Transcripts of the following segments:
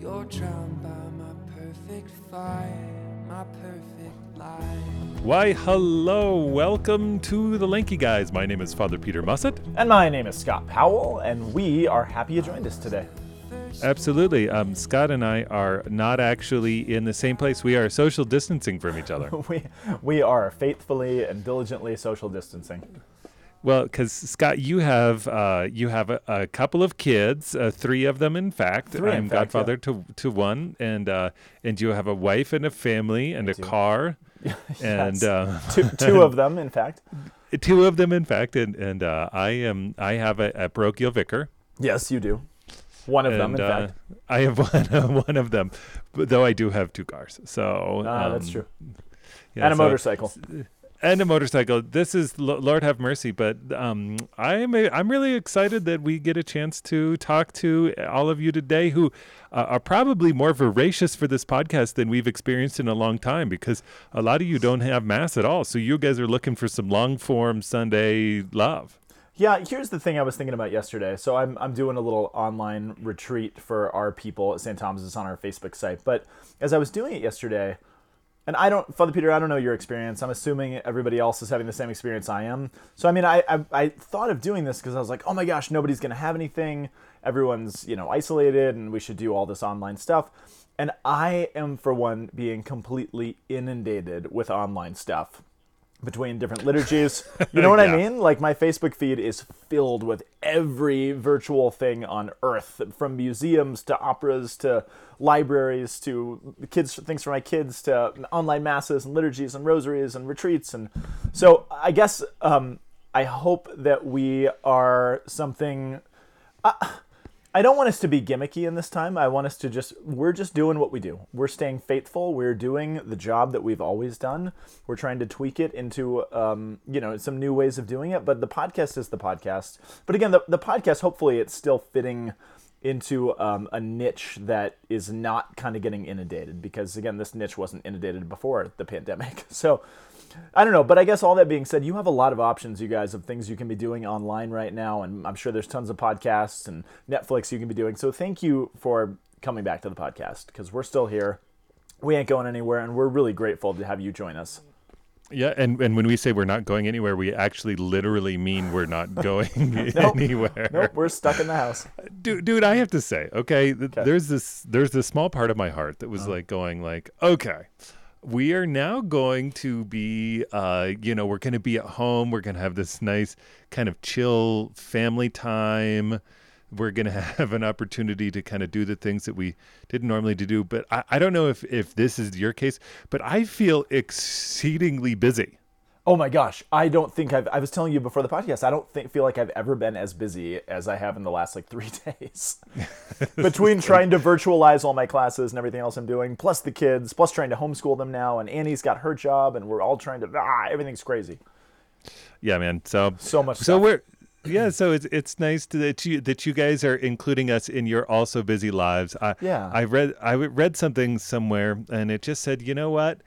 You're drowned by my perfect fire, my perfect life. Why, hello, welcome to the Lanky Guys. My name is Father Peter Mussett. And my name is Scott Powell, and we are happy you joined us today. Absolutely. Um, Scott and I are not actually in the same place. We are social distancing from each other. We, we are faithfully and diligently social distancing. Well, because Scott, you have uh, you have a, a couple of kids, uh, three of them, in fact. Three, I'm fact, godfather to to one, and uh, and you have a wife and a family and a do. car, and Yes. uh, Two, two of them, in fact. two of them, in fact, and and uh, I am I have a, a parochial vicar. Yes, you do. One of them, in uh, fact. I have one one of them, but though I do have two cars. So Ah, that's um, true. yeah, and a so- motorcycle. And a motorcycle. This is Lord have mercy, but um, I'm I'm really excited that we get a chance to talk to all of you today who uh, are probably more voracious for this podcast than we've experienced in a long time because a lot of you don't have mass at all. So you guys are looking for some long form Sunday love. Yeah, here's the thing I was thinking about yesterday. So I'm, I'm doing a little online retreat for our people at St. Thomas's on our Facebook site. But as I was doing it yesterday, and I don't, Father Peter, I don't know your experience. I'm assuming everybody else is having the same experience I am. So I mean, I I, I thought of doing this because I was like, oh my gosh, nobody's gonna have anything. Everyone's you know isolated, and we should do all this online stuff. And I am for one being completely inundated with online stuff between different liturgies. You know what Yeah. I mean? Like my Facebook feed is filled with every virtual thing on earth, from museums to operas to libraries to kids things for my kids to online masses and liturgies and rosaries and retreats and so I guess um, I hope that we are something I don't want us to be gimmicky in this time. I want us to just, we're just doing what we do. We're staying faithful. We're doing the job that we've always done. We're trying to tweak it into, um, you know, some new ways of doing it. But the podcast is the podcast. But again, the, the podcast, hopefully, it's still fitting into um, a niche that is not kind of getting inundated because, again, this niche wasn't inundated before the pandemic. So, I don't know, but I guess all that being said, you have a lot of options, you guys, of things you can be doing online right now, and I'm sure there's tons of podcasts and Netflix you can be doing. So thank you for coming back to the podcast because we're still here. We ain't going anywhere, and we're really grateful to have you join us. Yeah, and, and when we say we're not going anywhere, we actually literally mean we're not going Nope. anywhere. Nope, we're stuck in the house. dude, dude, I have to say, okay, th- there's this there's this small part of my heart that was uh-huh. like going like, okay, we are now going to be uh, you know, we're going to be at home, we're going to have this nice kind of chill family time. We're going to have an opportunity to kind of do the things that we didn't normally do, but I, I don't know if if this is your case, but I feel exceedingly busy. Oh my gosh, I don't think I've. I was telling you before the podcast. I don't think feel like I've ever been as busy as I have in the last like three days. Between trying to virtualize all my classes and everything else I'm doing, plus the kids, plus trying to homeschool them now, and Annie's got her job, and we're all trying to. Ah, everything's crazy. Yeah, man. So So much So stuff. we're yeah. So it's it's nice to, that you that you guys are including us in your also busy lives. I, Yeah. I read I read something somewhere and it just said, you know what,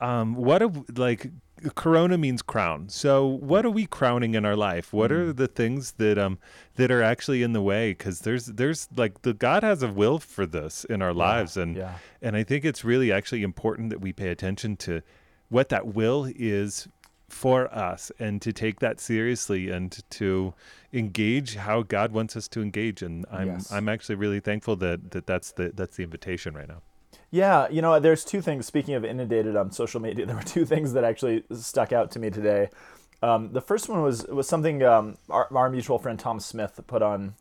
um, what a like. Corona means crown. So, what are we crowning in our life? What are the things that um that are actually in the way? Because there's there's like the God has a will for this in our lives, and yeah. and I think it's really actually important that we pay attention to what that will is for us and to take that seriously and to engage how God wants us to engage and I'm Yes. I'm actually really thankful that, that that's the that's the invitation right now. Yeah, you know, there's two things. Speaking of inundated on social media, there were two things that actually stuck out to me today. Um, the first one was was something um, our, our mutual friend Tom Smith put on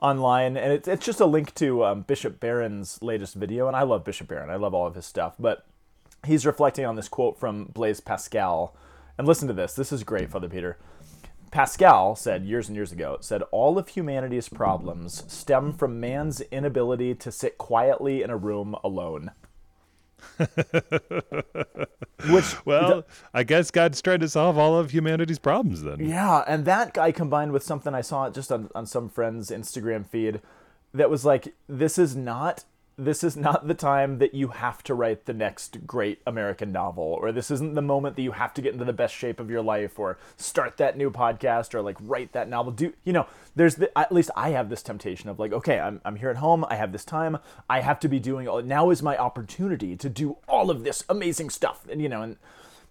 online, and it's it's just a link to um, Bishop Barron's latest video. And I love Bishop Barron. I love all of his stuff, but he's reflecting on this quote from Blaise Pascal. And listen to this. This is great, Father Peter. Pascal said years and years ago, said all of humanity's problems stem from man's inability to sit quietly in a room alone. Which Well, I guess God's trying to solve all of humanity's problems then. Yeah, and that guy combined with something I saw just on, on some friend's Instagram feed that was like, this is not this is not the time that you have to write the next great American novel, or this isn't the moment that you have to get into the best shape of your life, or start that new podcast, or like write that novel. Do you know? There's the, at least I have this temptation of like, okay, I'm I'm here at home, I have this time, I have to be doing. all Now is my opportunity to do all of this amazing stuff, and you know, and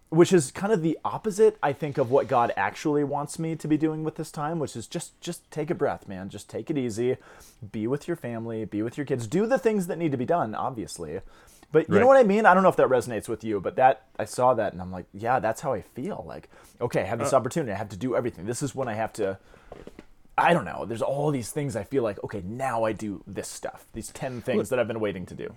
which is kind of the opposite i think of what god actually wants me to be doing with this time which is just just take a breath man. Just take it easy. Be with your family. Be with your kids. Do the things that need to be done obviously. But you Right. know what i mean? I don't know if that resonates with you but that i saw that and i'm like yeah that's how i feel. Like okay i have this uh. opportunity. I have to do everything. This is when i have to i don't know. There's all these things i feel like okay now i do this stuff. These 10 things that i've been waiting to do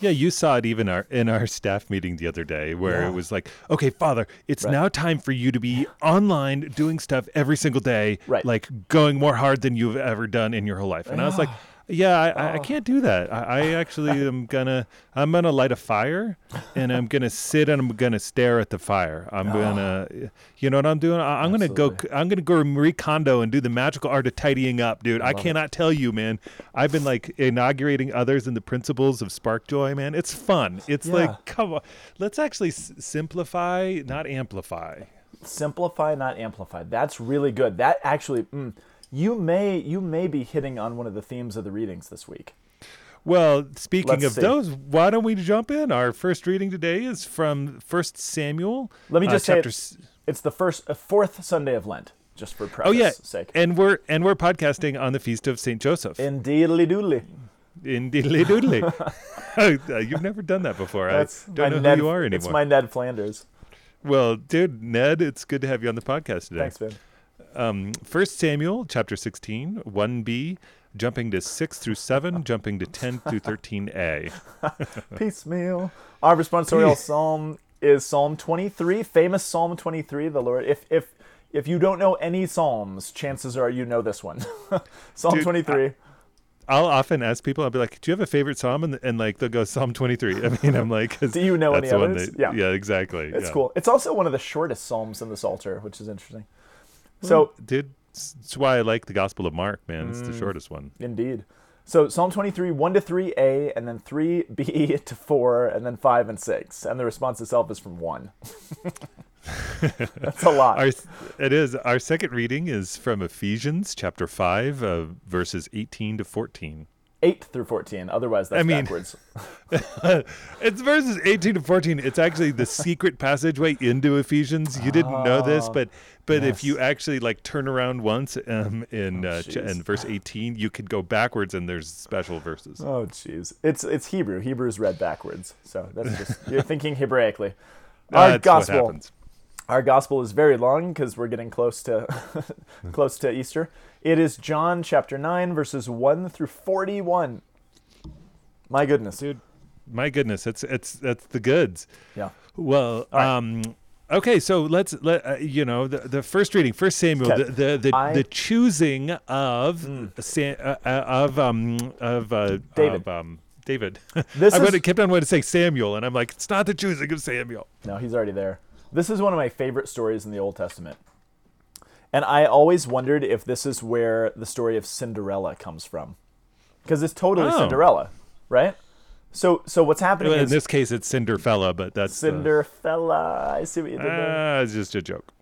Yeah, you saw it even our, in our staff meeting the other day where Yeah. it was like, okay, Father, it's Right. now time for you to be online doing stuff every single day, Right. like going more hard than you've ever done in your whole life. And I was like, yeah, I, I- I can't do that. I, I actually am gonna, I'm gonna light a fire, and I'm gonna sit and I'm gonna stare at the fire. I'm gonna, you know what I'm doing? I, I'm gonna go, I'm gonna go Marie Kondo and do the magical art of tidying up, dude. I cannot tell you, man. I've been like inaugurating others in the principles of Spark Joy, man. It's fun. It's Yeah. like, come on, let's actually s- simplify, not amplify. simplify not amplify that's really good that actually mm, you may you may be hitting on one of the themes of the readings this week Well, speaking Let's of see. those, why don't we jump in? Our first reading today is from First Samuel. let me uh, just say chapter it, it's the first uh, fourth sunday of lent just for preface Oh yeah, sake and we're and we're podcasting on the feast of Saint Joseph in indeedly doodly diddly doodly. Uh, You've never done that before. that's I don't know ned, who you are anymore. it's my ned flanders Well, dude, Ned, it's good to have you on the podcast today. thanks man Um, First Samuel chapter 16, 1b, jumping to 6 through 7, jumping to 10 through 13a. piecemeal our responsorial psalm is psalm 23 famous psalm 23 the lord if if if you don't know any psalms chances are you know this one psalm Dude, 23 I'll often ask people, I'll be like, "Do you have a favorite psalm?" And, and like they'll go Psalm 23. I mean, I'm like, Do you know any others? that- Yeah. yeah, exactly. It's yeah. cool. It's also one of the shortest psalms in the Psalter, which is interesting. So, did that's why I like the Gospel of Mark, man. It's the Mm. shortest one. indeed. So, Psalm 23, 1 to 3a, and then 3b to 4, and then 5 and 6. And the response itself is from 1. That's a lot. Our, it is. Our second reading is from Ephesians chapter 5, uh, verses 18 to 14. 8 through 14. Otherwise, that's I mean- backwards. it's verses 18 to 14 it's actually the secret passageway into ephesians you didn't know this Oh, but but if you actually like turn around once um, in Oh, uh, ch- in verse 18 you could go backwards and there's special verses Oh, jeez. It's it's Hebrew. Hebrew is read backwards. So, that's just, you're thinking Hebraically. Our That's gospel. Our gospel is very long because we're getting close to close to Easter. It is John chapter 9 verses 1 through 41. My goodness. dude my goodness it's it's that's the goods Yeah. well right. um okay so let's let uh, you know the, the first reading first samuel Okay. the the the, I- the choosing of Sa- uh, uh, of um of uh David. of, um David. This I is- kept on wanting to say Samuel, and I'm like, it's not the choosing of Samuel. No, he's already there. This is one of my favorite stories in the Old Testament. And I always wondered if this is where the story of Cinderella comes from. Because it's totally Oh. Cinderella, right? So so what's happening Well, in is this case, it's Cinderfella, but that's uh, Cinderfella. I see what you did there. ah, it's just a joke.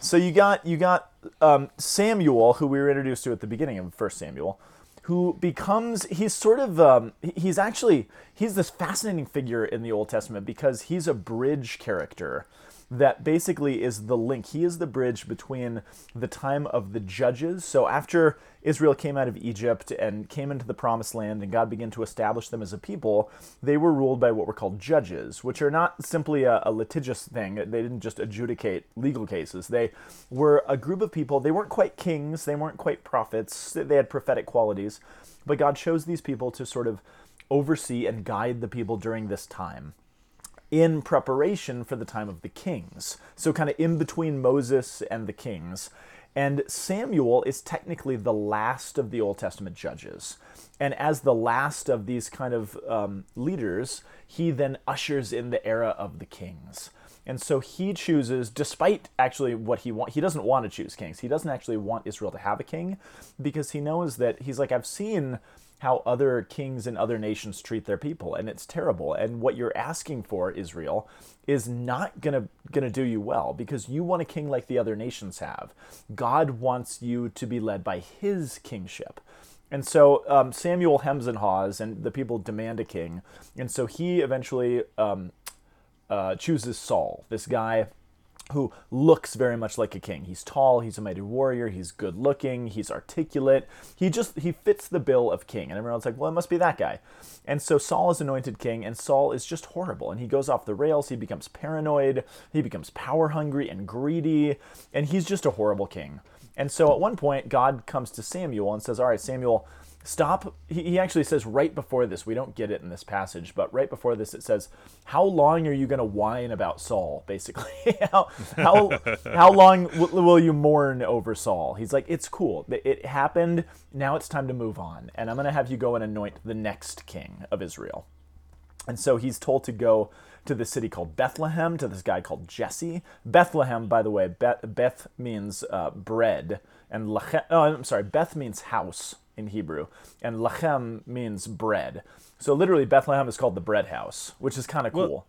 So you got you got um, Samuel, who we were introduced to at the beginning of First Samuel, who becomes he's sort of um, he's actually he's this fascinating figure in the Old Testament because he's a bridge character that basically is the link. He is the bridge between the time of the judges. So after Israel came out of Egypt and came into the promised land and God began to establish them as a people, they were ruled by what were called judges, which are not simply a, a litigious thing. They didn't just adjudicate legal cases. They were a group of people. They weren't quite kings, they weren't quite prophets. They had prophetic qualities. But God chose these people to sort of oversee and guide the people during this time in preparation for the time of the kings. So, kind of in between Moses and the kings. And Samuel is technically the last of the Old Testament judges. And as the last of these kind of um, leaders, he then ushers in the era of the kings. And so he chooses, despite actually what he wants, he doesn't want to choose kings. He doesn't actually want Israel to have a king, because he knows that he's like, I've seen how other kings and other nations treat their people and it's terrible. And what you're asking for Israel is not going to going to do you well because you want a king like the other nations have. God wants you to be led by his kingship. And so um, Samuel hems and haws and the people demand a king and so he eventually um, uh, chooses Saul this guy who looks very much like a king. He's tall, he's a mighty warrior, he's good looking, he's articulate. He just he fits the bill of king. And everyone's like, "Well, it must be that guy." And so Saul is anointed king and Saul is just horrible and he goes off the rails, he becomes paranoid, he becomes power hungry and greedy, and he's just a horrible king. And so at one point God comes to Samuel and says, "All right, Samuel, stop he, actually says right before this we don't get it in this passage but right before this it says how long are you going to whine about saul? Basically how, how, how long w- will you mourn over saul? He's like it's cool. It happened. Now it's time to move on and i'm going to have you go and anoint the next king of israel and so he's told to go to the city called Bethlehem, to this guy called Jesse. Bethlehem, by the way, Beth, Beth means uh, bread, and Lechem, oh, I'm sorry, Beth means house in Hebrew, and Lachem means bread. So literally, Bethlehem is called the bread house, which is kind of cool. Well,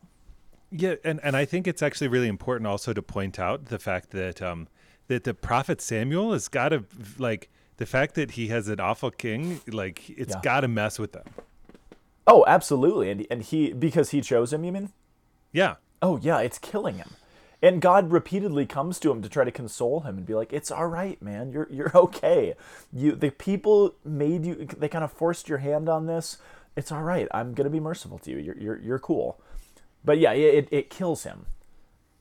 yeah, and, and I think it's actually really important also to point out the fact that um, that the prophet Samuel has got to like the fact that he has an awful king, like it's yeah. got to mess with them. Oh, absolutely, and and he because he chose him. You mean? Yeah. Oh yeah, it's killing him. And God repeatedly comes to him to try to console him and be like, "It's all right, man. You're you're okay. You the people made you. They kind of forced your hand on this. It's all right. I'm gonna be merciful to you. You're you're you're cool." But yeah, it it kills him.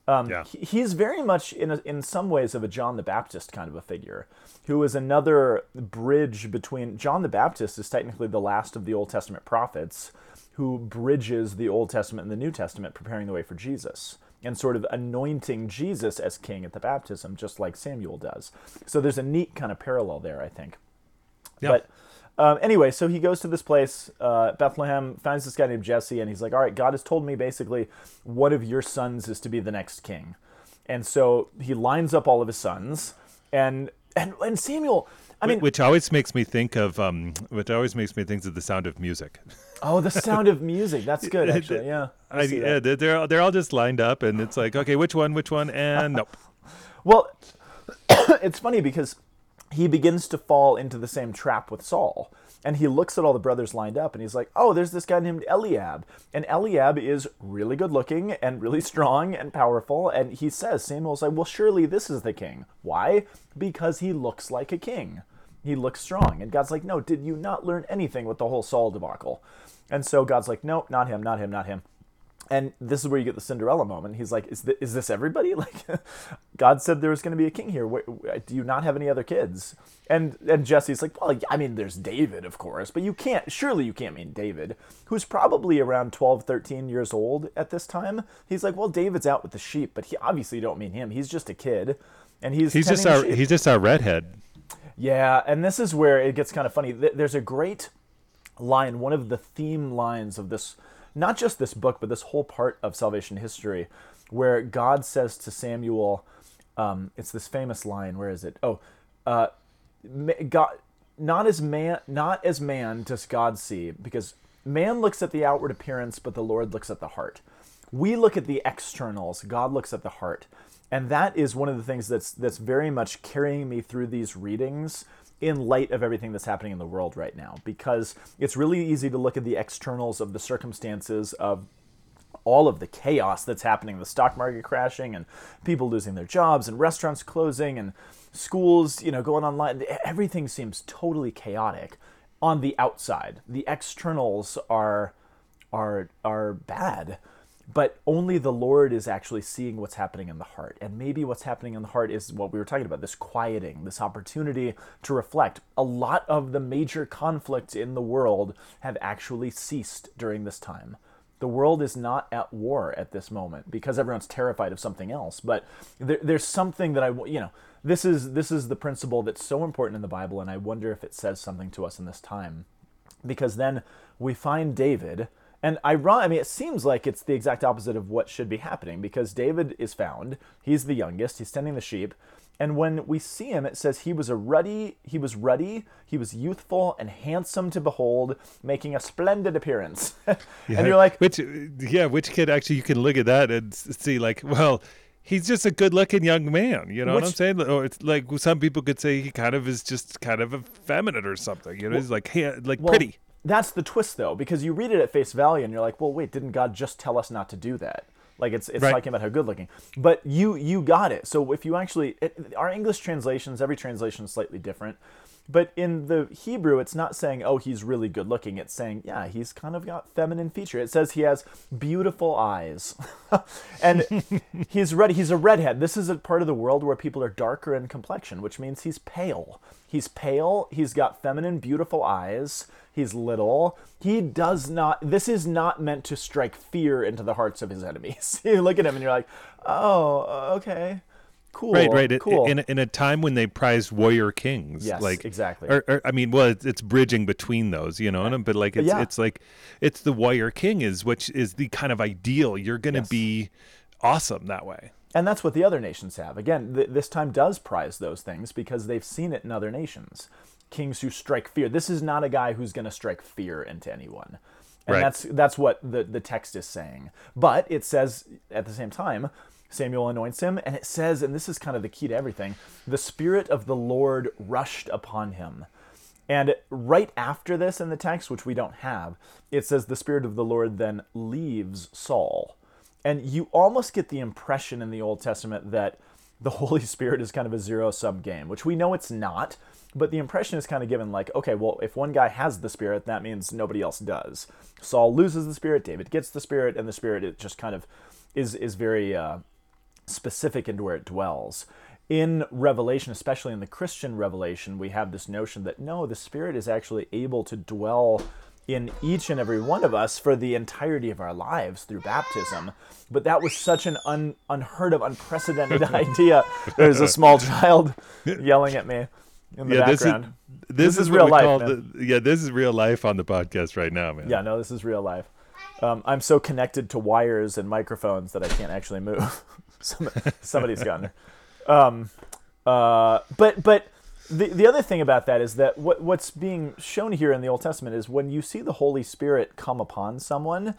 Um, yeah. He, he's very much in a, in some ways of a John the Baptist kind of a figure, who is another bridge between John the Baptist is technically the last of the Old Testament prophets, who bridges the Old Testament and the New Testament, preparing the way for Jesus and sort of anointing Jesus as king at the baptism, just like Samuel does. So there's a neat kind of parallel there, I think. Yep. But um, anyway, so he goes to this place, uh, Bethlehem, finds this guy named Jesse, and he's like, All right, God has told me basically one of your sons is to be the next king. And so he lines up all of his sons, and and, and Samuel I mean, which always makes me think of um, which always makes me think of the sound of music. Oh, the sound of music. That's good, actually. Yeah, I, yeah, they're they're all just lined up, and it's like, okay, which one, which one, and nope. well, it's funny because he begins to fall into the same trap with Saul. And he looks at all the brothers lined up and he's like, oh, there's this guy named Eliab. And Eliab is really good looking and really strong and powerful. And he says, Samuel's like, well, surely this is the king. Why? Because he looks like a king. He looks strong. And God's like, no, did you not learn anything with the whole Saul debacle? And so God's like, no, not him, not him, not him and this is where you get the Cinderella moment. He's like, "Is, th- is this everybody? Like, God said there was going to be a king here. do you not have any other kids?" And and Jesse's like, "Well, I mean, there's David, of course, but you can't. Surely you can't mean David, who's probably around 12, 13 years old at this time." He's like, "Well, David's out with the sheep, but he obviously don't mean him. He's just a kid, and he's he's just our he's just our redhead." Yeah, and this is where it gets kind of funny. There's a great line, one of the theme lines of this not just this book, but this whole part of salvation history, where God says to Samuel, um, it's this famous line. Where is it? Oh, uh, God, not as man, not as man does God see, because man looks at the outward appearance, but the Lord looks at the heart. We look at the externals. God looks at the heart, and that is one of the things that's that's very much carrying me through these readings in light of everything that's happening in the world right now because it's really easy to look at the externals of the circumstances of all of the chaos that's happening the stock market crashing and people losing their jobs and restaurants closing and schools you know going online. Everything seems totally chaotic on the outside. The externals are are are bad but only the Lord is actually seeing what's happening in the heart. And maybe what's happening in the heart is what we were talking about this quieting, this opportunity to reflect. A lot of the major conflicts in the world have actually ceased during this time. The world is not at war at this moment because everyone's terrified of something else. But there, there's something that I, you know, this is this is the principle that's so important in the Bible, and I wonder if it says something to us in this time, because then we find David and I I mean, it seems like it's the exact opposite of what should be happening because David is found. He's the youngest. He's tending the sheep. And when we see him, it says he was a ruddy, he was ruddy, he was youthful and handsome to behold, making a splendid appearance. Yeah, and you're like, which, yeah, which kid actually you can look at that and see like, well, he's just a good-looking young man. You know what I'm saying? Or it's like some people could say he kind of is just kind of effeminate or something. You know, he's like, hey, like Well, pretty. That's the twist, though, because you read it at face value and you're like, well, wait, didn't God just tell us not to do that? Like it's it's Right. talking about how good looking, but you you got it. So if you actually, it, our English translations, every translation is slightly different, but in the Hebrew, it's not saying oh he's really good looking. It's saying yeah he's kind of got feminine feature. It says he has beautiful eyes, and he's red. He's a redhead. This is a part of the world where people are darker in complexion, which means he's pale. He's pale. He's got feminine, beautiful eyes. He's little. He does not. This is not meant to strike fear into the hearts of his enemies. you look at him and you're like, oh, okay, cool, Right, right. Cool. In, a- in a time when they prized warrior kings, Yes, like exactly. Or, or I mean, well, it's, it's bridging between those, you know. and But like, it's Yeah. it's like, it's the warrior king is which is the kind of ideal. You're gonna Yes. be awesome that way. And that's what the other nations have. Again, th- this time does prize those things because they've seen it in other nations. Kings who strike fear. This is not a guy who's going to strike fear into anyone. And Right. that's that's what the, the text is saying. But it says at the same time, Samuel anoints him, and it says, and this is kind of the key to everything, the Spirit of the Lord rushed upon him. And right after this in the text, which we don't have, it says the Spirit of the Lord then leaves Saul. And you almost get the impression in the Old Testament that the Holy Spirit is kind of a zero sum game, which we know it's not. But the impression is kind of given like, okay, well, if one guy has the Spirit, that means nobody else does. Saul loses the Spirit, David gets the Spirit, and the Spirit it just kind of is is very uh, specific into where it dwells. In Revelation, especially in the Christian Revelation, we have this notion that no, the Spirit is actually able to dwell in each and every one of us for the entirety of our lives through baptism. But that was such an un, unheard of, unprecedented idea. There's a small child yelling at me in the yeah, this is this, This is, is real life, the yeah. This is real life on the podcast right now, man. Yeah, no, this is real life. Um, I'm so connected to wires and microphones that I can't actually move. Some, somebody's gotten her. Um, uh, but but the the other thing about that is that what what's being shown here in the Old Testament is when you see the Holy Spirit come upon someone,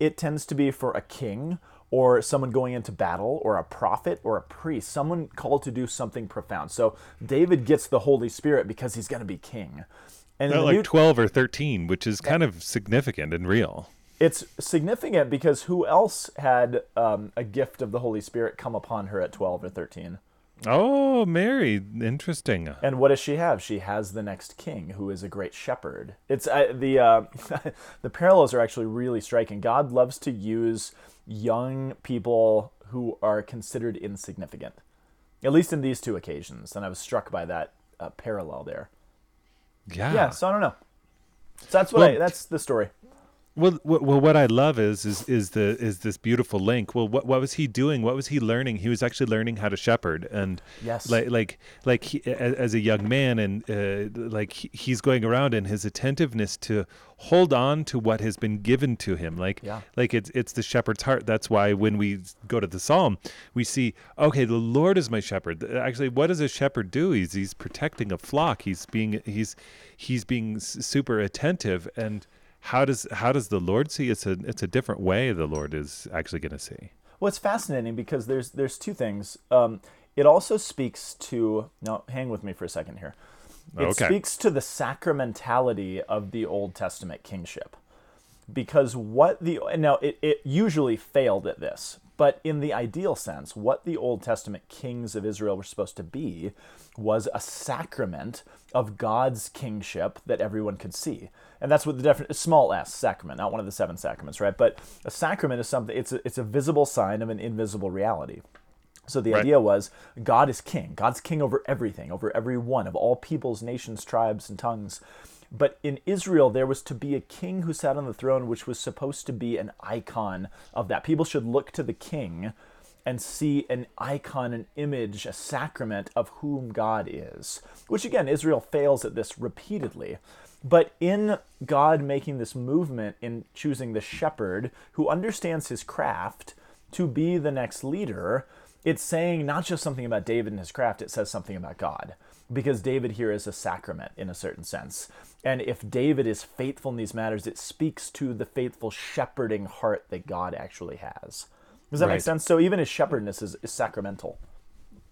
it tends to be for a king or someone going into battle or a prophet or a priest, someone called to do something profound. So David gets the Holy Spirit because he's going to be king. And like New- twelve or thirteen, which is kind of significant and real. it's significant because who else had um, a gift of the Holy Spirit come upon her at 12 or 13? Oh, Mary, interesting. And what does she have? She has the next king, who is a great shepherd. It's uh, the uh, the parallels are actually really striking. God loves to use young people who are considered insignificant, at least in these two occasions. And I was struck by that uh, parallel there. Yeah. Yeah, so I don't know. So that's what Well- I, that's the story. Well, well, what I love is is is the is this beautiful link. Well, what what was he doing? What was he learning? He was actually learning how to shepherd, and Yes. like like like he, as a young man, and uh, like he's going around, and his attentiveness to hold on to what has been given to him, like Yeah. like it's it's the shepherd's heart. That's why when we go to the psalm, we see okay, the Lord is my shepherd. Actually, what does a shepherd do? He's he's protecting a flock. He's being he's he's being super attentive and how does how does the Lord see? It's a it's a different way the Lord is actually going to see. Well, it's fascinating because there's there's two things. Um, it also speaks to now. Hang with me for a second here. It Okay. speaks to the sacramentality of the Old Testament kingship, because what the now it, it usually failed at this, but in the ideal sense, what the Old Testament kings of Israel were supposed to be was a sacrament of God's kingship that everyone could see. And that's what the definition small s sacrament, not one of the seven sacraments, right? But a sacrament is something it's a, it's a visible sign of an invisible reality. So the Right. idea was God is king. God's king over everything, over every one of all peoples, nations, tribes, and tongues. But in Israel, there was to be a king who sat on the throne, which was supposed to be an icon of that. People should look to the king and see an icon, an image, a sacrament of whom God is. Which again, Israel fails at this repeatedly. But in God making this movement in choosing the shepherd who understands his craft to be the next leader, it's saying not just something about David and his craft, it says something about God. Because David here is a sacrament in a certain sense. And if David is faithful in these matters, it speaks to the faithful shepherding heart that God actually has. Does that Right. make sense? So even his shepherdness is, is sacramental.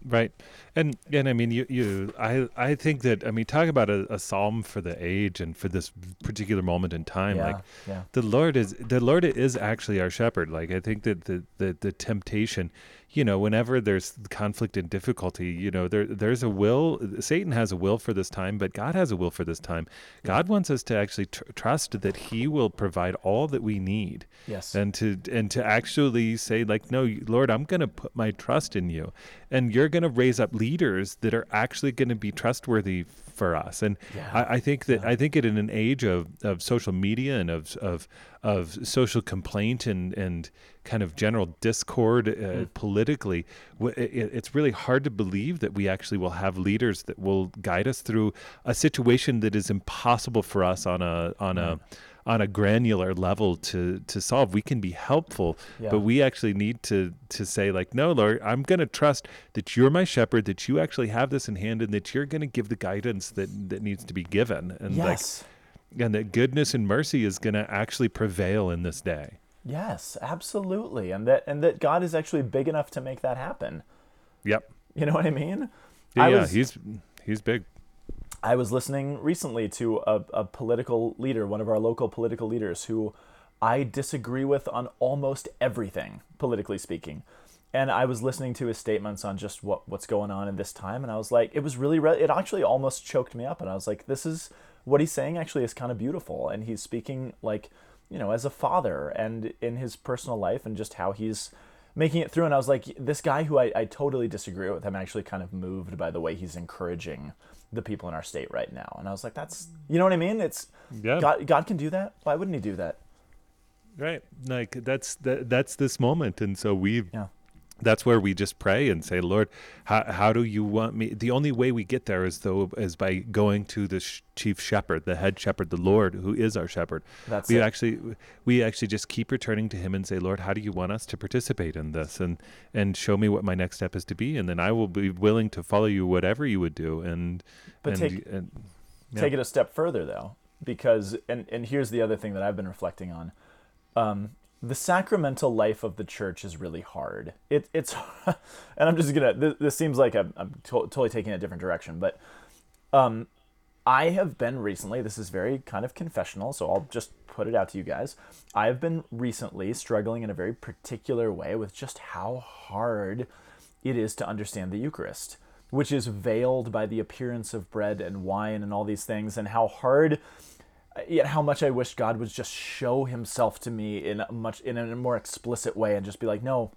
Right. And and I mean you you I I think that I mean talk about a, a psalm for the age and for this particular moment in time Yeah, like yeah. the Lord is the Lord is actually our shepherd. Like I think that the the, the temptation, you know, whenever there's conflict and difficulty, you know, there there's a will Satan has a will for this time, but God has a will for this time. God wants us to actually tr- trust that he will provide all that we need Yes. and to and to actually say like no lord i'm going to put my trust in you and you're going to raise up leaders that are actually going to be trustworthy for us and Yeah. I, I think that i think it in an age of, of social media and of of of social complaint and and kind of general discord uh, Hmm. politically w- it, it's really hard to believe that we actually will have leaders that will guide us through a situation that is impossible for us on a on a on a granular level to to solve we can be helpful Yeah. but we actually need to to say like no lord i'm going to trust that you're my shepherd that you actually have this in hand and that you're going to give the guidance that that needs to be given and yes. like and that goodness and mercy is going to actually prevail in this day Yes, absolutely. And that and that God is actually big enough to make that happen. yep You know what I mean? yeah, I yeah was, he's he's big I was listening recently to a, a political leader, one of our local political leaders, who I disagree with on almost everything, politically speaking. And I was listening to his statements on just what, what's going on in this time, and I was like, it was really, re- it actually almost choked me up. And I was like, this is what he's saying actually is kind of beautiful. And he's speaking like, you know, as a father and in his personal life and just how he's making it through. And I was like, this guy who I, I totally disagree with, I'm actually kind of moved by the way he's encouraging the people in our state right now. And I was like, that's, you know what I mean? It's, Yeah. God, God can do that. Why wouldn't he do that? right like that's that, that's this moment and so we've Yeah. That's where we just pray and say lord how, how do you want me? The only way we get there is though is by going to the sh- chief shepherd the head shepherd the lord who is our shepherd. That's we it. actually we actually just keep returning to him and say lord how do you want us to participate in this? And and show me what my next step is to be and then i will be willing to follow you whatever you would do. And But and, take- and yeah. take it a step further though because and and here's the other thing that i've been reflecting on. Um the sacramental life of the church is really hard. It, it's and i'm just gonna this, this seems like i'm, I'm to- totally taking a different direction but um i have been recently this is very kind of confessional so i'll just put it out to you guys. I have been recently struggling in a very particular way with just how hard it is to understand the Eucharist, which is veiled by the appearance of bread and wine and all these things, and how hard, yet how much I wish God would just show Himself to me in a much in a more explicit way and just be like, no,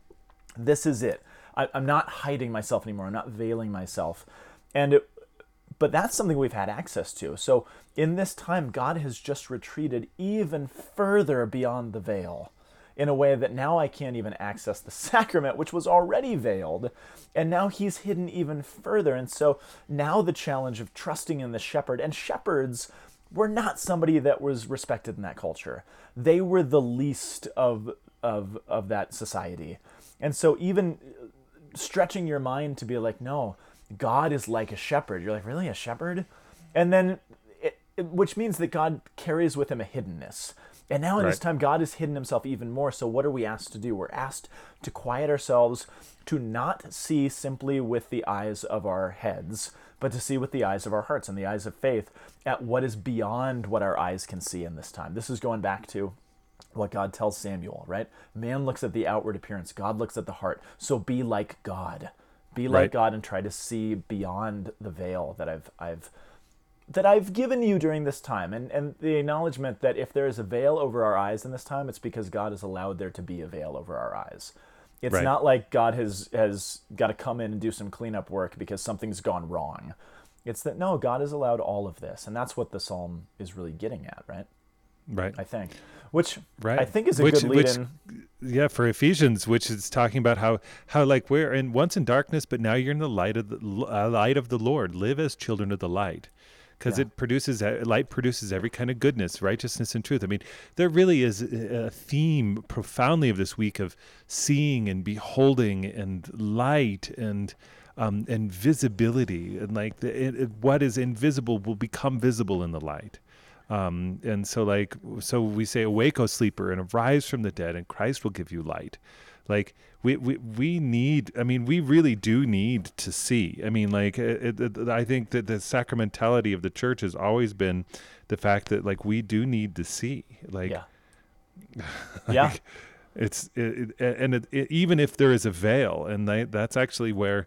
this is it. I, I'm not hiding myself anymore. I'm not veiling myself, and it, but that's something we've had access to. So in this time, God has just retreated even further beyond the veil in a way that now I can't even access the sacrament, which was already veiled. And now he's hidden even further. And so now the challenge of trusting in the shepherd, and shepherds were not somebody that was respected in that culture. They were the least of, of, of that society. And so even stretching your mind to be like, no, God is like a shepherd. You're like, really, a shepherd? And then, it, it- which means that God carries with him a hiddenness. And now in this time, God has hidden himself even more. So, what are we asked to do? We're asked to quiet ourselves, to not see simply with the eyes of our heads, but to see with the eyes of our hearts and the eyes of faith at what is beyond what our eyes can see in this time. This is going back to what God tells Samuel, right? Man looks at the outward appearance, God looks at the heart. So be like God. Be like Right. God and try to see beyond the veil that I've I've that I've given you during this time. And and the acknowledgement that if there is a veil over our eyes in this time, it's because God has allowed there to be a veil over our eyes. It's Right. not like God has has got to come in and do some cleanup work because something's gone wrong. It's that no, God has allowed all of this, and that's what the psalm is really getting at, right? right I think, which Right. I think is a Which- good lead which- in. yeah for ephesians which is talking about how how like we're in once in darkness but now you're in the light of the uh, light of the lord live as children of the light because Yeah. it produces light produces every kind of goodness, righteousness, and truth. I mean, there really is a a theme profoundly of this week of seeing and beholding and light and um, and visibility and like the, it, it- what is invisible will become visible in the light. Um, and so like so we say awake o sleeper and arise from the dead and Christ will give you light. Like we, we we need I mean we really do need to see. I mean like it, it, I think that the sacramentality of the church has always been the fact that like we do need to see. Like yeah. yeah. it's it, and even if there is a veil and they, that's actually where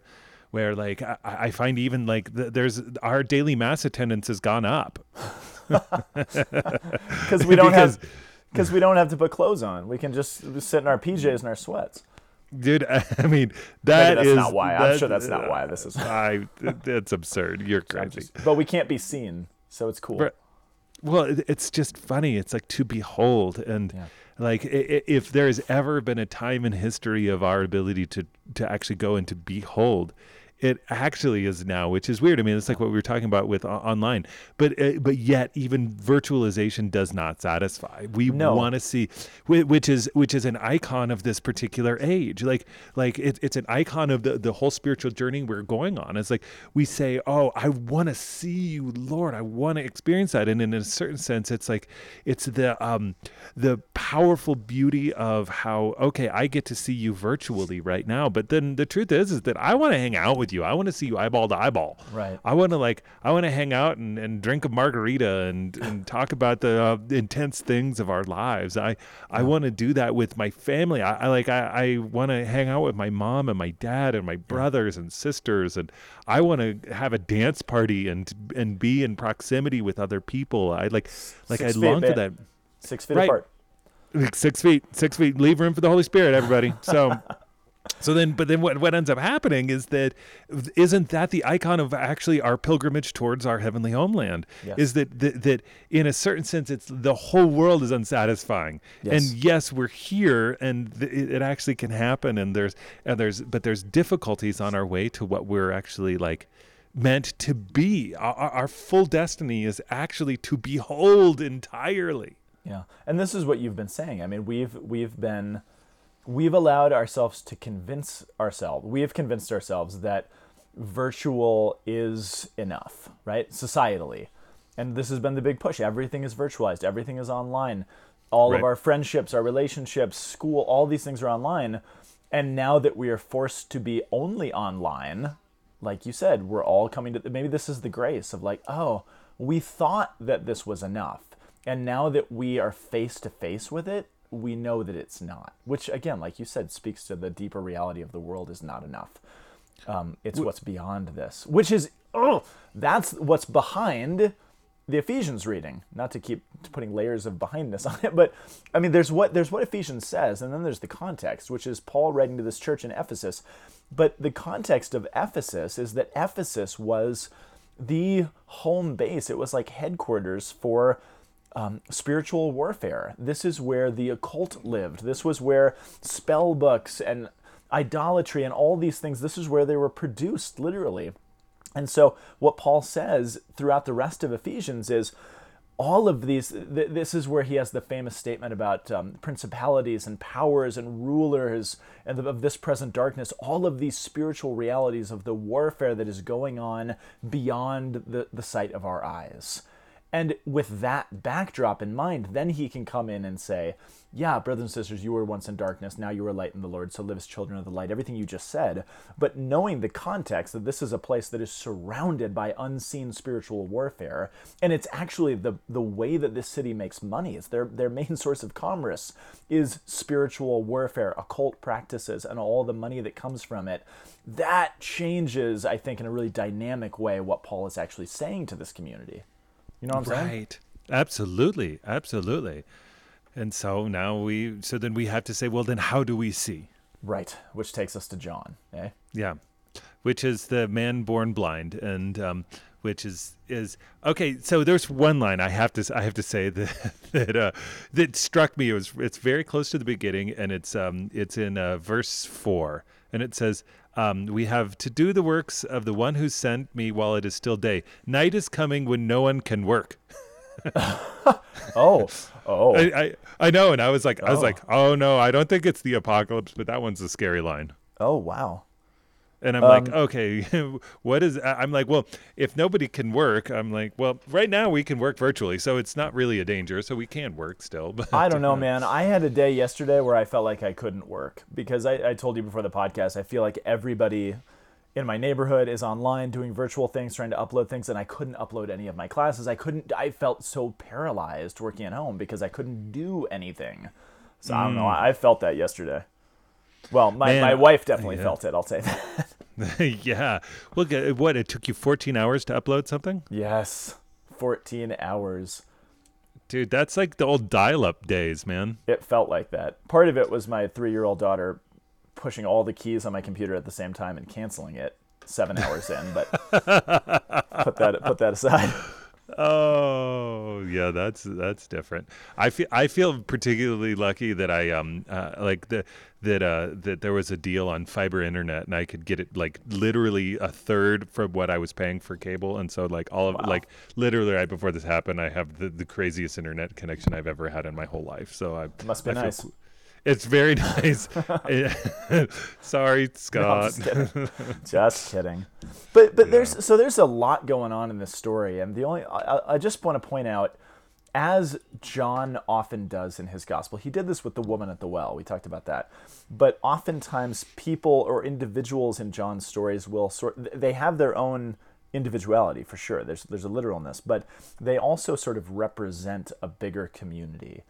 where like I, I find even like th- there's our daily mass attendance has gone up Because we don't Because- have because we don't have to put clothes on. We can just sit in our PJs and our sweats. dude i mean that that's is- not why. I'm sure that's not why this is- i that's absurd you're crazy just- but we can't be seen, so it's cool. Right. well it, it's just funny it's like to behold and Yeah. like if there's ever been a time in history of our ability to to actually go and to behold it actually is now which is weird. I mean it's like what we were talking about with o- online but uh, but yet even virtualization does not satisfy. We No. want to see which is which is an icon of this particular age. Like like it, it's an icon of the the whole spiritual journey we're going on. It's like we say oh i want to see you lord. I want to experience that. And in a certain sense it's like it's the um the powerful beauty of how okay i get to see you virtually right now but then the truth is is that i want to hang out with you i want to see you eyeball to eyeball Right. I want to like I want to hang out and, and drink a margarita and, and talk about the uh, intense things of our lives. I I want to do that with my family. I, I like I, I want to hang out with my mom and my dad and my brothers and sisters and I want to have a dance party and and be in proximity with other people. I like like I Six feet, long for that. Six feet Right. apart. Six feet, six feet. Leave room for the Holy Spirit, everybody. So, so then, but then what what ends up happening is that isn't that the icon of actually our pilgrimage towards our heavenly homeland? Yes. Is that, that that in a certain sense, it's the whole world is unsatisfying, Yes. and yes, we're here, and th- it, actually can happen, and there's and there's but there's difficulties on our way to what we're actually like meant to be. Our our full destiny is actually to behold entirely. Yeah, and this is what you've been saying. I mean, we've we've been we've allowed ourselves to convince ourselves. We have convinced ourselves that virtual is enough, right? Societally, and this has been the big push. Everything is virtualized. Everything is online. All Right. of our friendships, our relationships, school, all these things are online. And now that we are forced to be only online, like you said, we're all coming to maybe this is the grace of like, oh, we thought that this was enough. And now that we are face to face with it, we know that it's not. Which again, like you said, speaks to the deeper reality of the world is not enough. Um, it's what's beyond this, which is oh, that's what's behind the Ephesians reading. Not to keep putting layers of behindness on it, but I mean, there's what there's what Ephesians says, and then there's the context, which is Paul writing to this church in Ephesus. But the context of Ephesus is that Ephesus was the home base. It was like headquarters for um, spiritual warfare. This is where the occult lived. This was where spell books and idolatry and all these things. This is where they were produced, literally. And so, what Paul says throughout the rest of Ephesians is all of these, th- this is where he has the famous statement about um, principalities and powers and rulers and of this present darkness, all of these spiritual realities of the warfare that is going on beyond the, the sight of our eyes. And with that backdrop in mind, then he can come in and say, Yeah, brothers and sisters, you were once in darkness, now you are light in the Lord, so live as children of the light. Everything you just said. But knowing the context that this is a place that is surrounded by unseen spiritual warfare, and it's actually the, the way that this city makes money, it's their, their main source of commerce is spiritual warfare, occult practices, and all the money that comes from it. That changes, I think, in a really dynamic way what Paul is actually saying to this community. You know what I'm saying? Right. Absolutely. Absolutely. And so now we, so then we have to say, well, then how do we see? Right. Which takes us to John. Eh? Yeah. Which is the man born blind. And um, which is is okay. So there's one line I have to I have to say that that uh, that struck me. It was it's very close to the beginning, and it's um it's in uh, verse four, and it says. Um, we have to do the works of the one who sent me while it is still day. Night is coming when no one can work. Oh, oh, I, I I know, and I was like, I was Oh. like, oh no, I don't think it's the apocalypse, but that one's a scary line. oh, wow. And I'm like, Um, okay, what is? I'm like, well, if nobody can work, I'm like, well, right now we can work virtually, so it's not really a danger, so we can work still. But I don't know, man. I had a day yesterday where I felt like I couldn't work because I, I told you before the podcast, I feel like everybody in my neighborhood is online doing virtual things, trying to upload things, and I couldn't upload any of my classes. I couldn't, I felt so paralyzed working at home because I couldn't do anything. So I don't know. I I felt that yesterday. Well, my, Man, my wife definitely yeah. felt it. I'll say that. yeah, look at what it took you 14 hours to upload something, yes. 14 hours. dude. That's like the old dial-up days, man. it felt like that. Part of it was my three year old daughter pushing all the keys on my computer at the same time and canceling it seven hours in, but put that put that aside. Oh yeah, that's that's different. I feel I feel particularly lucky that I um uh, like the that uh that there was a deal on fiber internet and I could get it like literally a third from what I was paying for cable, and so like all of like literally right before this happened, I have the, the craziest internet connection I've ever had in my whole life. So I Must be I nice. qu- It's very nice. Sorry, No, Scott. just kidding. just kidding. But but there's so there's a lot going on in this story, and the only I, I- I just want to point out, as John often does in his gospel, he did this with the woman at the well. We talked about that, but oftentimes people or individuals in John's stories will sort they have their own individuality for sure. There's there's a literalness, but they also sort of represent a bigger community.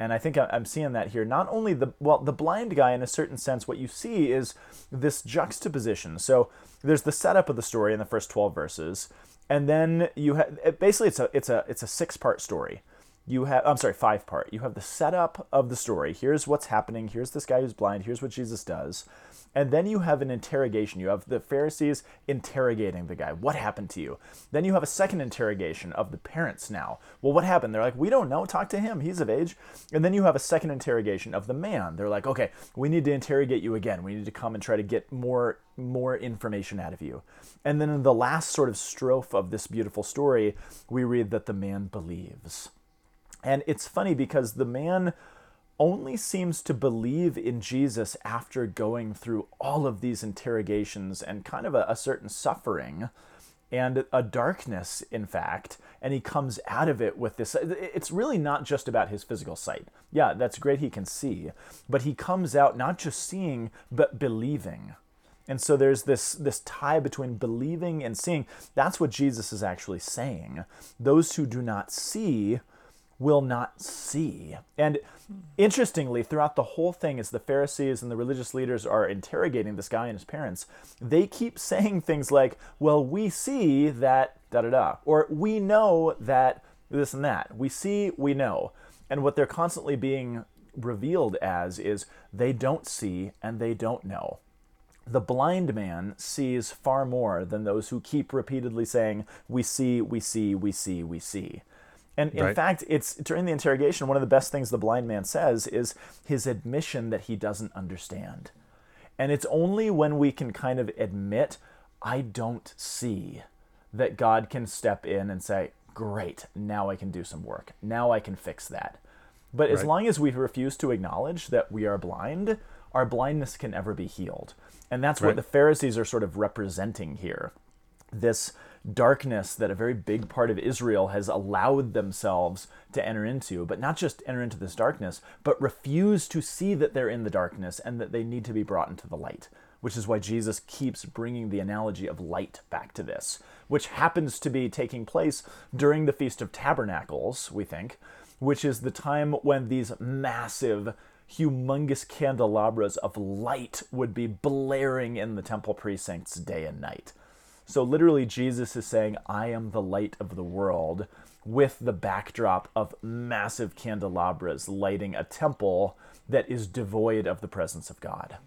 And I think I'm seeing that here. Not only the well, the blind guy, in a certain sense, what you see is this juxtaposition. So there's the setup of the story in the first 12 verses, and then you have basically it's a it's a it's a six part story. You have I'm sorry, five part. You have the setup of the story. Here's what's happening. Here's this guy who's blind. Here's what Jesus does. And then you have an interrogation. You have the Pharisees interrogating the guy. What happened to you? Then you have a second interrogation of the parents now. Well, what happened? They're like, we don't know. Talk to him. He's of age. And then you have a second interrogation of the man. They're like, okay, we need to interrogate you again. We need to come and try to get more more information out of you. And then in the last sort of strophe of this beautiful story, we read that the man believes. And it's funny because the man only seems to believe in Jesus after going through all of these interrogations and kind of a, a certain suffering and a darkness, in fact. And he comes out of it with this. It's really not just about his physical sight. Yeah, that's great, he can see. But he comes out not just seeing, but believing. And so there's this this tie between believing and seeing. That's what Jesus is actually saying. Those who do not see will not see. And interestingly, throughout the whole thing, as the Pharisees and the religious leaders are interrogating this guy and his parents, they keep saying things like, Well, we see that da da da, or we know that this and that. We see, we know. And what they're constantly being revealed as is they don't see and they don't know. The blind man sees far more than those who keep repeatedly saying, We see, we see, we see, we see. And in Right. fact, it's during the interrogation, one of the best things the blind man says is his admission that he doesn't understand. And it's only when we can kind of admit, I don't see, that God can step in and say, Great, now I can do some work. Now I can fix that. But as long as we refuse to acknowledge that we are blind, our blindness can never be healed. And that's what the Pharisees are sort of representing here this darkness that a very big part of Israel has allowed themselves to enter into, but not just enter into this darkness, but refuse to see that they're in the darkness and that they need to be brought into the light. Which is why Jesus keeps bringing the analogy of light back to this, which happens to be taking place during the Feast of Tabernacles, we think, which is the time when these massive humongous candelabras of light would be blaring in the temple precincts day and night. So literally, Jesus is saying, I am the light of the world, with the backdrop of massive candelabras lighting a temple that is devoid of the presence of God.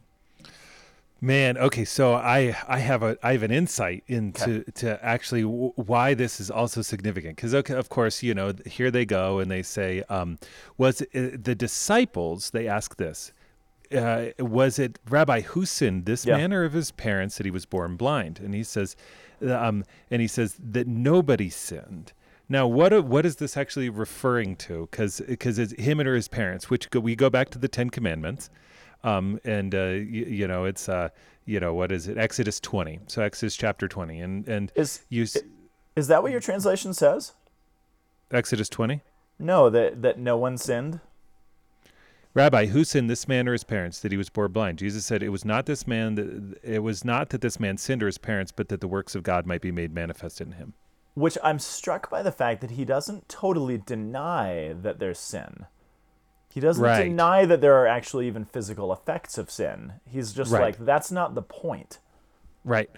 Man, okay, so I I have a I have an insight into to actually w- why this is also significant because okay, of course you know here they go and they say um, was uh, the disciples they ask this uh, was it Rabbi who sinned this Yeah. man or of his parents that he was born blind and he says um, and he says that nobody sinned. Now, what what is this actually referring to? Because it's him and or his parents, which go, we go back to the Ten Commandments, um, and uh, you, you know it's uh, you know what is it? Exodus twenty. So Exodus chapter twenty, and and Is you is that what your translation says? Exodus twenty. No, that that no one sinned. Rabbi, who sinned this man or his parents that he was born blind? Jesus said, "It was not this man that it was not that this man sinned or his parents, but that the works of God might be made manifest in him." Which I'm struck by the fact that he doesn't totally deny that there's sin. He doesn't Right. deny that there are actually even physical effects of sin. He's just Right. like, that's not the point. Right.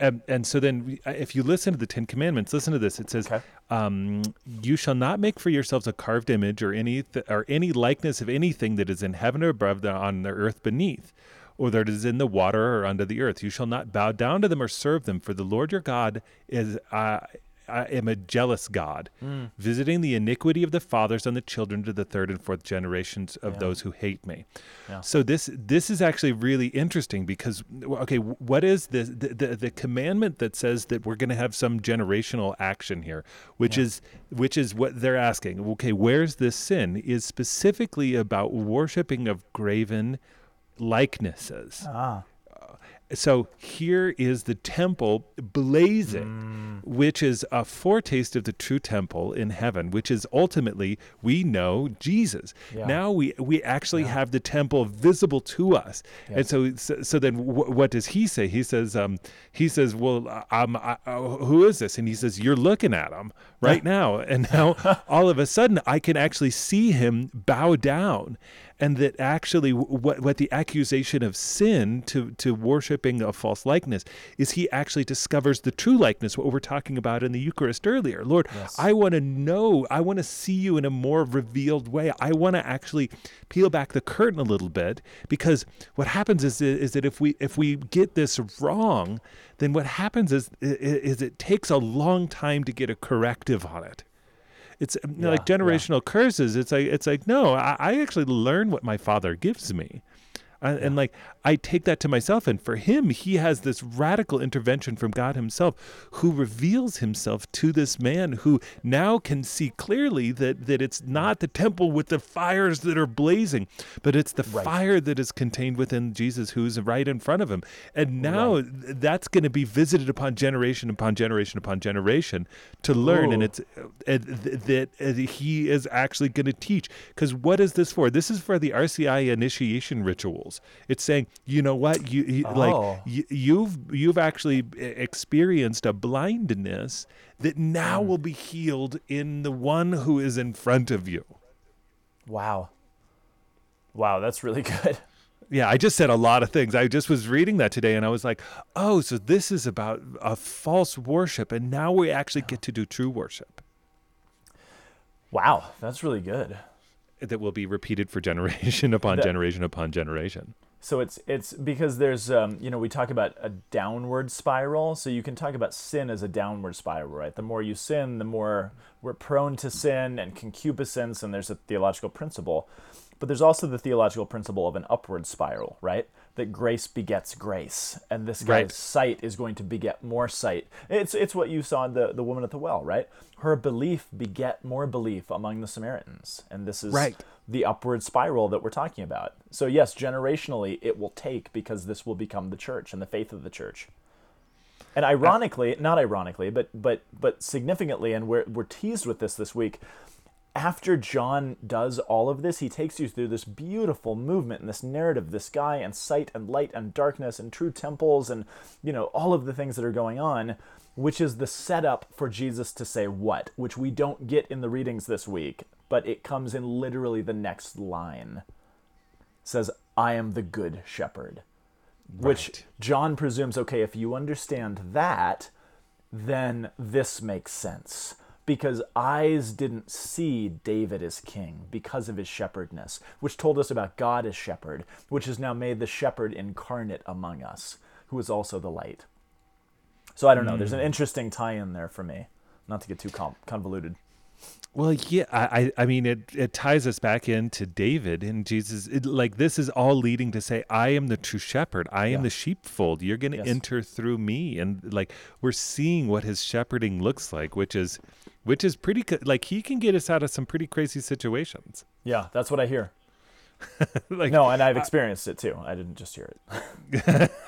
And, and so then, we- if you listen to the Ten Commandments, listen to this. It says, Okay. um, "You shall not make for yourselves a carved image or any th- or any likeness of anything that is in heaven or above, the, on the earth beneath, or that is in the water or under the earth. You shall not bow down to them or serve them, for the Lord your God is." Uh, I am a jealous God, visiting the iniquity of the fathers on the children to the third and fourth generations of Yeah. those who hate me. Yeah. So this this is actually really interesting because okay, what is this the the, the commandment that says that we're going to have some generational action here, which is which is what they're asking. Okay, where's this sin? Is specifically about worshiping of graven likenesses. Ah. So here is the temple blazing, which is a foretaste of the true temple in heaven, which is ultimately we know Jesus. Yeah. Now we we actually have the temple visible to us, and so so, then wh- what does he say? He says um he says well um I, uh, who is this? And he says you're looking at him right now, and now all of a sudden I can actually see him bow down and that actually what what the accusation of sin to to worshiping a false likeness is he actually discovers the true likeness what we're talking about in the eucharist earlier. Lord Yes. i want to know i want to see you in a more revealed way. I want to actually peel back the curtain a little bit because what happens is is that if we if we get this wrong then what happens is is it takes a long time to get a corrective on it it's um, Yeah, like yeah. generational curses. It's like it's like no, I, I actually learn what my father gives me, Uh, and like I take that to myself. And for him, he has this radical intervention from God Himself, who reveals Himself to this man who now can see clearly that that it's not the temple with the fires that are blazing, but it's the Right. fire that is contained within Jesus, who's right in front of him. And now th- that's going to be visited upon generation upon generation upon generation to learn. And Ooh. it's uh, th- that uh, he is actually going to teach. Because what is this for? This is for the RCIA initiation rituals. It's saying, you know what, you, you Oh. like you, you've you've actually e- experienced a blindness that now Hmm. will be healed in the one who is in front of you. Wow. Wow, that's really good. Yeah, I just said a lot of things. I just was reading that today and I was like, oh, so this is about a false worship. And now we actually get to do true worship Wow, that's really good. That will be repeated for generation upon That- generation upon generation. So it's it's because there's um, you know we talk about a downward spiral. So you can talk about sin as a downward spiral, right? The more you sin, the more we're prone to sin and concupiscence, and there's a theological principle. But there's also the theological principle of an upward spiral, right? That grace begets grace, and this guy's Right. sight is going to beget more sight. It's it's what you saw in the the woman at the well, right? Her belief beget more belief among the Samaritans, and this is Right. the upward spiral that we're talking about. So yes, generationally it will take because this will become the church and the faith of the church. And ironically, not ironically, but but but significantly, and we're we're teased with this this week. After John does all of this, he takes you through this beautiful movement and this narrative, this sky and sight and light and darkness and true temples and you know all of the things that are going on, which is the setup for Jesus to say what, which we don't get in the readings this week, but it comes in literally the next line. says, "I am the good shepherd." Which John presumes, okay, if you understand that, then this makes sense. Because eyes didn't see David as king because of his shepherdness, which told us about God as shepherd, which has now made the shepherd incarnate among us, who is also the light. So I don't know. There's an hmm. interesting tie-in there for me, not to get too com- convoluted. Well, yeah, I, I I mean, it, it ties us back into David and Jesus. It, like this is all leading to say, I am the true shepherd. I am Yeah. the sheepfold. You're going to Yes. enter through me, and like we're seeing what his shepherding looks like, which is, which is pretty. Like he can get us out of some pretty crazy situations. Yeah, that's what I hear. like No, and I've experienced it too. I didn't just hear it.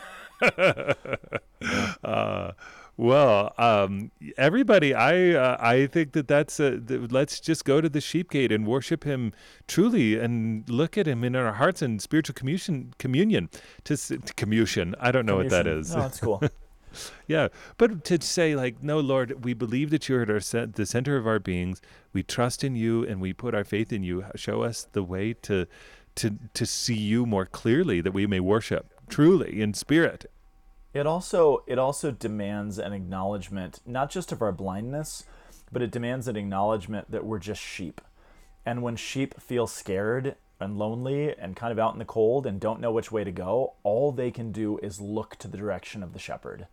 Uh, well, um, everybody, I uh, I think that that's a, th- let's just go to the sheep gate and worship him truly, and look at him in our hearts and spiritual communion. Communion to, to communion. I don't know what that is. No, that's cool. Yeah, but to say like, no, Lord, we believe that you're at our cen- the center of our beings. We trust in you, and we put our faith in you. Show us the way to to to see you more clearly, that we may worship truly in spirit. It also it also demands an acknowledgement not just of our blindness, but it demands an acknowledgement that we're just sheep. And when sheep feel scared and lonely and kind of out in the cold and don't know which way to go, all they can do is look to the direction of the shepherd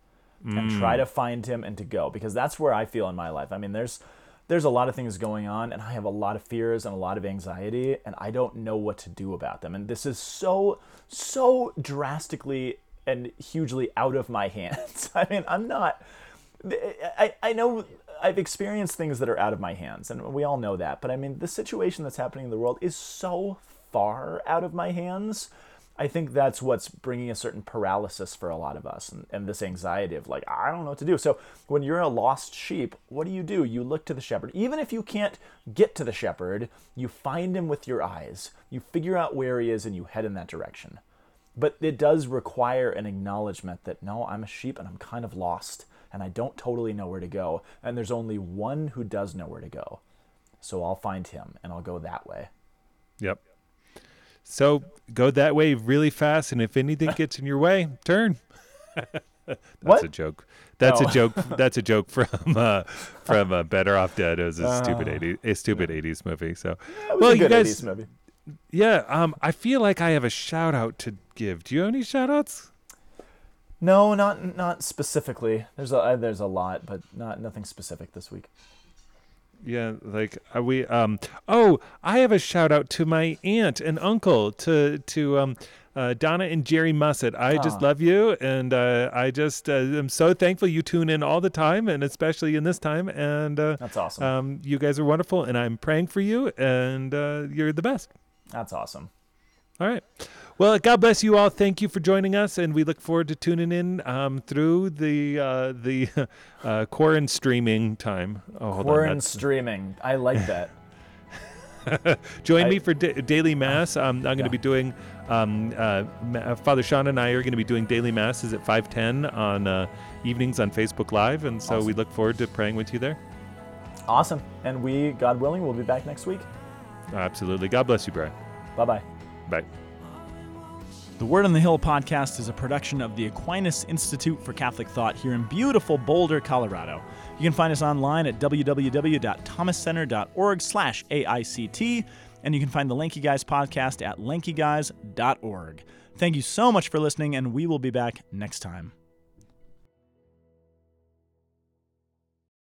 and try mm. to find him and to go because that's where I feel in my life. I mean, there's there's a lot of things going on and I have a lot of fears and a lot of anxiety and I don't know what to do about them. And this is so so drastically and hugely out of my hands. I mean, I'm not I, I know I've experienced things that are out of my hands, and we all know that. But I mean, the situation that's happening in the world is so far out of my hands. I think that's what's bringing a certain paralysis for a lot of us and, and this anxiety of like, I don't know what to do. So when you're a lost sheep, what do you do? You look to the shepherd. Even if you can't get to the shepherd, you find him with your eyes. You figure out where he is and you head in that direction. But it does require an acknowledgement that no, I'm a sheep and I'm kind of lost and I don't totally know where to go. And there's only one who does know where to go. So I'll find him and I'll go that way. Yep. So go that way really fast, and if anything gets in your way, turn. That's What? a joke. That's Oh. a joke. That's a joke from uh, from uh, Better Off Dead. It was a stupid Oh. eighty, a stupid eighties movie. So, was well, you guys, 80s movie. yeah. Um, I feel like I have a shout out to give. Do you have any shout outs? No, not not specifically. There's a uh, there's a lot, but not nothing specific this week. Yeah, like are we um oh, I have a shout out to my aunt and uncle to to um uh, Donna and Jerry Mussett. I just Ah. love you and uh, I just uh, am so thankful you tune in all the time and especially in this time and uh, That's awesome. um you guys are wonderful and I'm praying for you and uh, you're the best. That's awesome. All right. Well, God bless you all. Thank you for joining us, and we look forward to tuning in um, through the uh, the uh, quarantine streaming time. Oh, hold We're on. in that's- streaming. I like that. Join I- me for da- daily mass. Um, I'm going to Yeah. be doing. Um, uh, Ma- Father Sean and I are going to be doing daily masses at 5:10 on uh, evenings on Facebook Live, and so we look forward to praying with you there. awesome. And we, God willing, will be back next week. Absolutely. God bless you, Brian. Bye bye. Bye. The Word on the Hill podcast is a production of the Aquinas Institute for Catholic Thought here in beautiful Boulder, Colorado. You can find us online at www.thomascenter.org/aict, and you can find the Lanky Guys podcast at lankyguys.org. Thank you so much for listening, and we will be back next time.